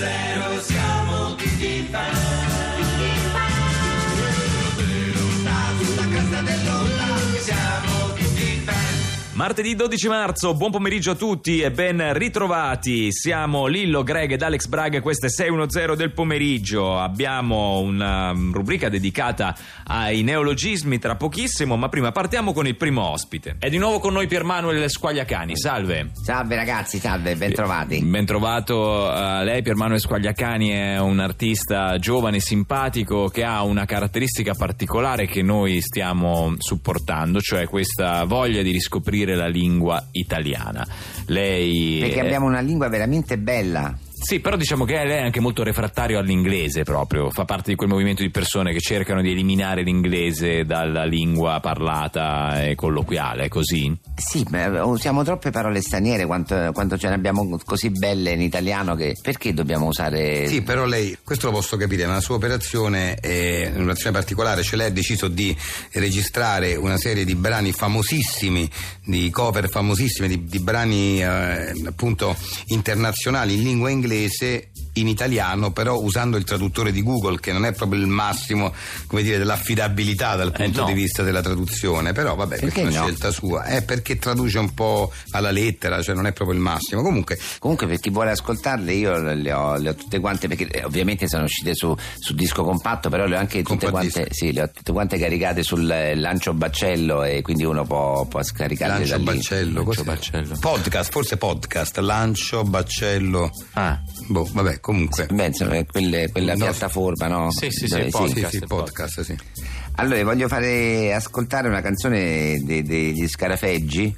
106 siamo tutti fan. Sulla cresta dell'onda siamo tutti fan. Martedì 12 marzo, buon pomeriggio a tutti e ben ritrovati. Siamo Lillo, Greg ed Alex Braga, questo è 610 del pomeriggio. Abbiamo una mm, rubrica dedicata ai neologismi tra pochissimo, ma prima partiamo con il primo ospite. È di nuovo con noi Piermanuel Squagliacani, salve. Salve ragazzi, salve, bentrovati. Ben trovato a lei, Piermanuel Squagliacani è un artista giovane simpatico che ha una caratteristica particolare che noi stiamo supportando, cioè questa voglia di riscoprire la lingua italiana. Lei Perché è- abbiamo una lingua veramente bella. Sì, però diciamo che lei è anche molto refrattario all'inglese proprio, fa parte di quel movimento di persone che cercano di eliminare l'inglese dalla lingua parlata e colloquiale, è così? Sì, ma usiamo troppe parole straniere quanto, quanto ce ne abbiamo così belle in italiano che perché dobbiamo usare... Sì, però lei, questo lo posso capire, ma la sua operazione è un'operazione particolare, cioè lei ha deciso di registrare una serie di brani famosissimi, di cover famosissime, di, di brani eh, appunto internazionali in lingua inglese in italiano, però usando il traduttore di Google, che non è proprio il massimo, come dire, dell'affidabilità dal punto no. di vista della traduzione, però vabbè, questa è Perché una no? scelta sua, è perché traduce un po' alla lettera, cioè non è proprio il massimo. Comunque, Comunque per chi vuole ascoltarle io le ho, le ho tutte quante perché eh, ovviamente sono uscite su, su disco compatto però le ho anche tutte quante, sì, le ho tutte quante caricate sul eh, lancio baccello e quindi uno può, può scaricarle lancio da lì. baccello, Lancio baccello. Podcast, forse podcast, lancio baccello. Ah, Boh, vabbè, comunque. Beh, insomma, è quelle- quella No. piattaforma, no? Sì, sì, sì, Dove- Sì, podcast, sì, il podcast, sì. Allora, voglio fare ascoltare una canzone de- degli Scarafeggi.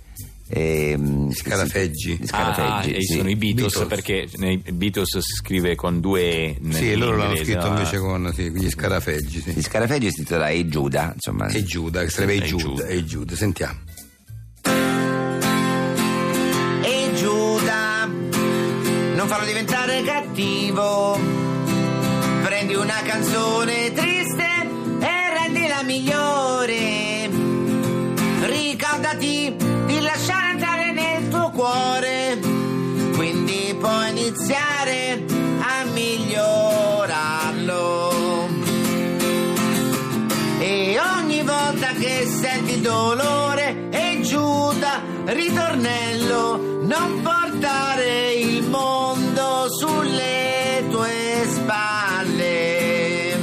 ehm, Scarafeggi. Gli Scarafeggi, ah, sì. sono i Beatles, Beatles. perché nei Beatles si scrive con due Sì, e loro l'hanno scritto no? invece con sì, gli scarafeggi, Gli sì. Scarafeggi si intitola E Giuda, insomma. E Giuda, che sarebbe Giuda, Giuda. e Giuda, sentiamo. Non farlo diventare cattivo. Prendi una canzone triste e rendila migliore. Ricordati di lasciare entrare nel tuo cuore. Quindi puoi iniziare a migliorarlo. E ogni volta che senti dolore e Giuda, ritornello, non mondo sulle tue spalle.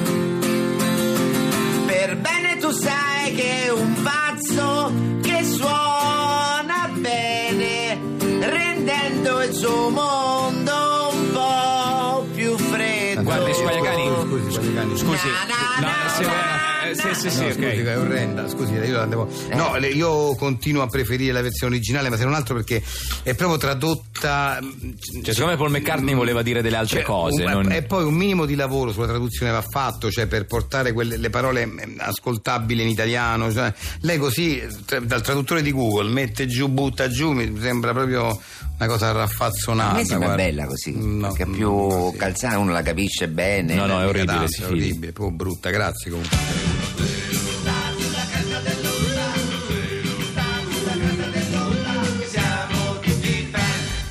Per bene tu sai che è un pazzo che suona bene, rendendo il suo mondo un po' più freddo. Guardi, Squagliacani, Scusi, Squagliacani. Scusi, Na, na, no, na, na, eh, sì, sì, sì, No, ok. scusi, è orrenda, scusi, io la devo... No, io continuo a preferire la versione originale, ma se non altro perché è proprio tradotta... Cioè, secondo me Paul McCartney voleva dire delle altre Cioè, cose. un- non- E poi un minimo di lavoro sulla traduzione va fatto, cioè per portare quelle, le parole eh, ascoltabili in italiano. cioè, lei così, dal traduttore di Google, mette giù, butta giù, mi sembra proprio una cosa raffazzonata. A me sembra guarda. bella così, No, perché è no, più no, sì. calzata, uno la capisce bene. No, no, è orribile, tanto, si è orribile, proprio brutta, grazie comunque. Day.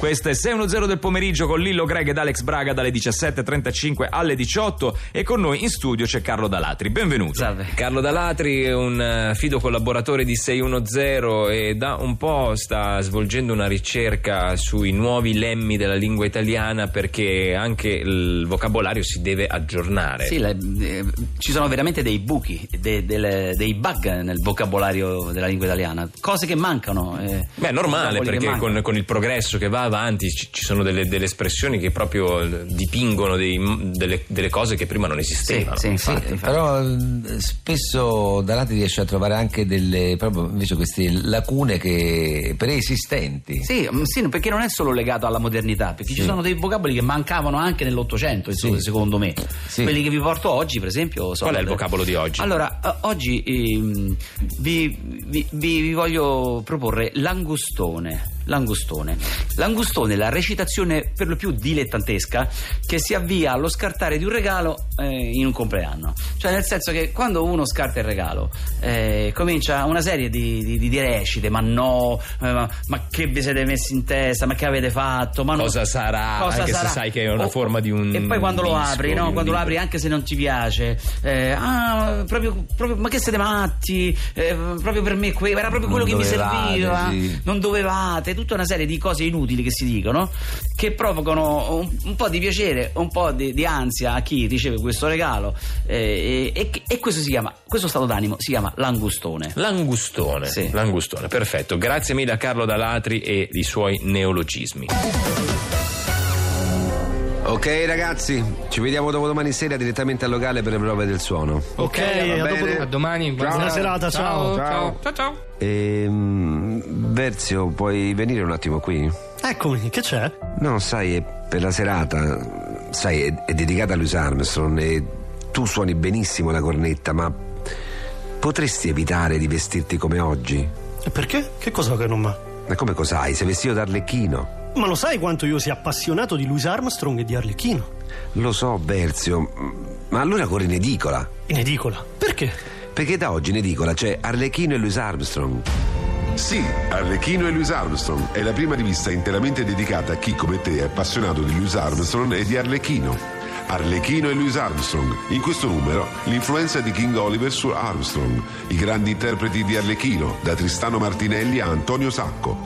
Questo è 610 del pomeriggio con Lillo Greg ed Alex Braga dalle 17.35 alle 18 e con noi in studio c'è Carlo Dalatri. Benvenuto. Salve. Carlo Dalatri è un eh, fido collaboratore di 610 e da un po' sta svolgendo una ricerca sui nuovi lemmi della lingua italiana perché anche il vocabolario si deve aggiornare. Sì, le- eh, ci sono veramente dei buchi, de- delle- dei bug nel vocabolario della lingua italiana, cose che mancano. eh, Beh, è normale perché con, con il progresso che va avanti ci, ci sono delle, delle espressioni che proprio eh, dipingono dei- delle, delle cose che prima non Sì, esistevano. sì, infatti, Sì, infatti. però eh, spesso da lati riesce a trovare anche delle proprio invece queste lacune che preesistenti. Sì, mm, sì, perché non è solo legato alla modernità, perché ci sono dei vocaboli che mancavano anche nell'Ottocento, secondo me. Sì. Quelli che vi porto oggi, per esempio, sono. Qual è il vocabolo di oggi? Allora, eh, oggi vi, vi- vi- vi voglio proporre l'angustone. L'angustone. L'angustone è la recitazione per lo più dilettantesca che si avvia allo scartare di un regalo eh, in un compleanno. Cioè nel senso che quando uno scarta il regalo eh, comincia una serie di, di, di- di recite, ma no, eh, ma, ma che vi siete messi in testa, ma che avete fatto? Ma no- Cosa sarà, anche se sai che è una forma di un E poi quando lo disco, apri, di no? Quando lo libro. apri anche se non ti piace, eh, ah, proprio, proprio- ma che siete matti? Eh, proprio per me, que- era proprio quello Non che mi serviva. sì. Non dovevate, tutta una serie di cose inutili che si dicono che provocano un, un po' di piacere, un po' di, di ansia a chi riceve questo regalo. eh, e, e- e questo si chiama, questo stato d'animo si chiama l'angustone. L'angustone, Sì. l'angustone, perfetto. Grazie mille a Carlo Dalatri e i suoi neologismi. Ok ragazzi, ci vediamo dopodomani sera direttamente al locale per le prove del suono. Ok, va a dopo- a domani. Ciao. Buona serata, ciao. Ciao. Ciao ciao. Ehm, Berzio, puoi venire un attimo qui? Eccomi, che c'è? No, sai, è per la serata, sai, è, è dedicata a Louis Armstrong e tu suoni benissimo la cornetta, ma potresti evitare di vestirti come oggi? E perché? Che cosa che non va? Ma come cos'hai? Sei vestito d'arlecchino? Ma lo sai quanto io sia appassionato di Louis Armstrong e di Arlecchino? Lo so, Berzio, ma allora corri in edicola. In edicola. Perché? Perché da oggi in edicola c'è Arlecchino e Louis Armstrong. Sì, Arlecchino e Louis Armstrong è la prima rivista interamente dedicata a chi come te è appassionato di Louis Armstrong e di Arlecchino. Arlecchino e Louis Armstrong. In questo numero l'influenza di King Oliver su Armstrong, i grandi interpreti di Arlecchino, da Tristano Martinelli a Antonio Sacco.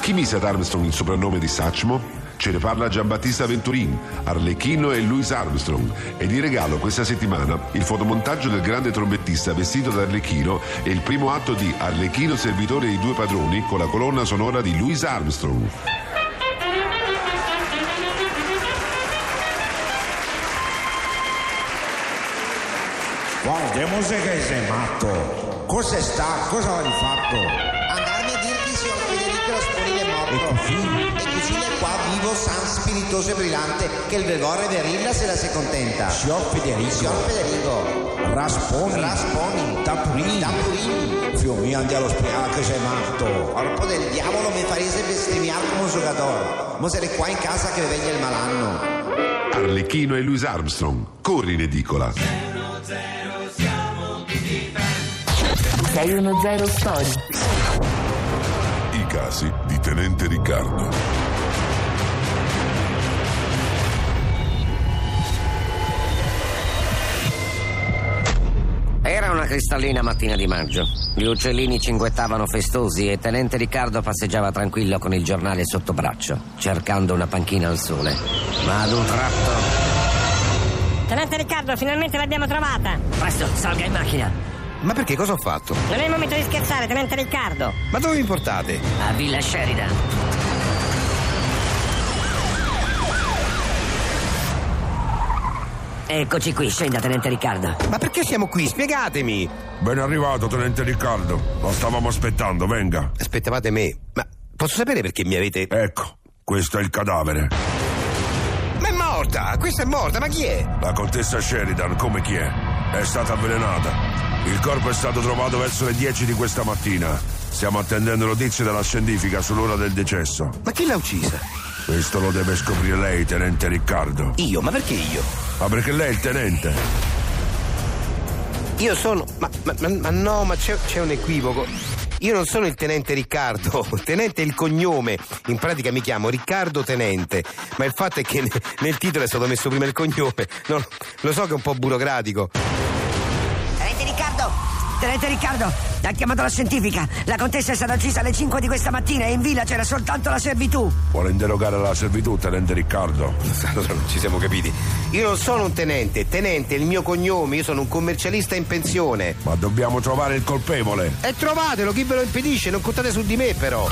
Chi mise ad Armstrong il soprannome di Sachmo? Ce ne parla Giambattista Venturin, Arlecchino e Louis Armstrong. E di regalo questa settimana il fotomontaggio del grande trombettista vestito da Arlecchino e il primo atto di Arlecchino servitore dei due padroni con la colonna sonora di Louis Armstrong. Guardiamo se che sei matto. Cosa sta? Cosa hai fatto? Federico Rasponile è morto. E così è qua vivo, san, spiritoso e brillante, che il velvorre verilla se la si contenta. Signor Federico. Signor Federico. Rasponi. Rasponi. Tappurini. Tappurini. Figlio mio, andiamo allo spiegare che sei matto. Corpo del diavolo mi farese bestemmiare come un giocatore. Mo sarei qua in casa che venga il malanno. Arlecchino e Louis Armstrong. Corri in edicola. 610 Story. Casi di Tenente Riccardo. Era una cristallina mattina di maggio. Gli uccellini cinguettavano festosi e Tenente Riccardo passeggiava tranquillo con il giornale sotto braccio, cercando una panchina al sole. Ma ad un tratto. Tenente Riccardo, finalmente l'abbiamo trovata. Presto, salga in macchina! Ma perché cosa ho fatto? Non è il momento di scherzare, Tenente Riccardo. Ma dove mi portate? A Villa Sheridan. Eccoci qui, scenda, Tenente Riccardo. Ma perché siamo qui? Spiegatemi! Ben arrivato, tenente Riccardo. Lo stavamo aspettando, venga. Aspettavate me. Ma posso sapere perché mi avete. Ecco, questo è il cadavere. Ma è morta! Questa è morta, ma chi è? La contessa Sheridan, come chi è? È stata avvelenata. Il corpo è stato trovato verso le 10 di questa mattina. Stiamo attendendo notizie dalla scientifica sull'ora del decesso. Ma chi l'ha uccisa? Questo lo deve scoprire lei, tenente Riccardo. Io? Ma perché io? Ma perché lei è il tenente? Io sono. Ma, ma- ma- no, ma c'è, c'è un equivoco. Io non sono il tenente Riccardo, tenente è il cognome. In pratica mi chiamo Riccardo Tenente. Ma il fatto è che ne- nel titolo è stato messo prima il cognome. No, lo so che è un po' burocratico. Tenente Riccardo! Ha chiamato la scientifica. La contessa è stata uccisa alle 5 di questa mattina e in villa c'era soltanto la servitù. Vuole interrogare la servitù, tenente Riccardo? Allora non ci siamo capiti. Io non sono un tenente, tenente è il mio cognome, io sono un commercialista in pensione. Ma dobbiamo trovare il colpevole. E trovatelo, chi ve lo impedisce? Non contate su di me però.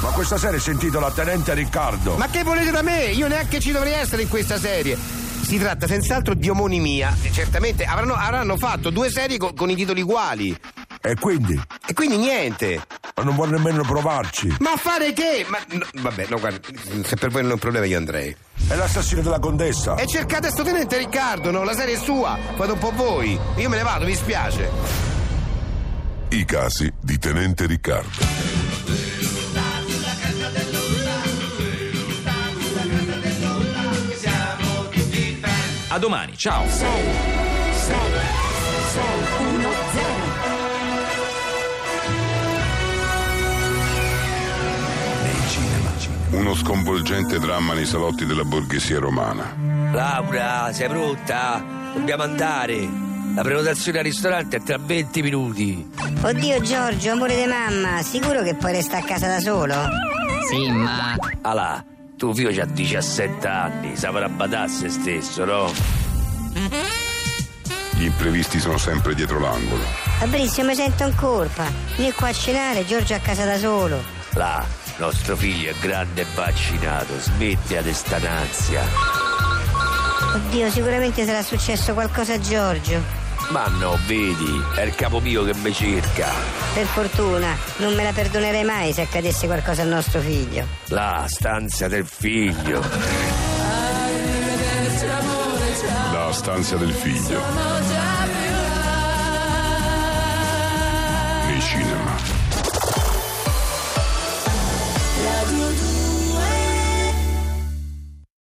Ma questa serie si intitola Tenente Riccardo. Ma che volete da me? Io neanche ci dovrei essere in questa serie. Si tratta senz'altro di omonimia. Certamente avranno, avranno fatto due serie co- con i titoli uguali. E quindi? E quindi niente. Ma non vuole nemmeno provarci. Ma fare che? Ma, no, vabbè, no, guarda, se per voi non è un problema io andrei. È l'assassino della contessa. E cercate sto tenente Riccardo, no? La serie è sua. Fate un po' voi. Io me ne vado, mi spiace. I casi di Tenente Riccardo. A domani, ciao. 6, 6, 6, 1, 0. Uno sconvolgente dramma nei salotti della borghesia romana. Laura, sei pronta? Dobbiamo andare. La prenotazione al ristorante è tra 20 minuti. Oddio Giorgio, amore di mamma, sicuro che poi resta a casa da solo? Sì, ma. Alà, tuo figlio ha 17 anni, saprà badare a se stesso, no? Gli imprevisti sono sempre dietro l'angolo. Benissimo, mi sento in colpa. Vieni qua a cenare, Giorgio a casa da solo. Là, nostro figlio è grande e vaccinato, smetti ad stananzia. Oddio, sicuramente sarà successo qualcosa a Giorgio. Ma no, vedi, è il capo mio che mi cerca. Per fortuna, non me la perdonerei mai se accadesse qualcosa al nostro figlio. La stanza del figlio. La stanza del figlio. Nei cinema.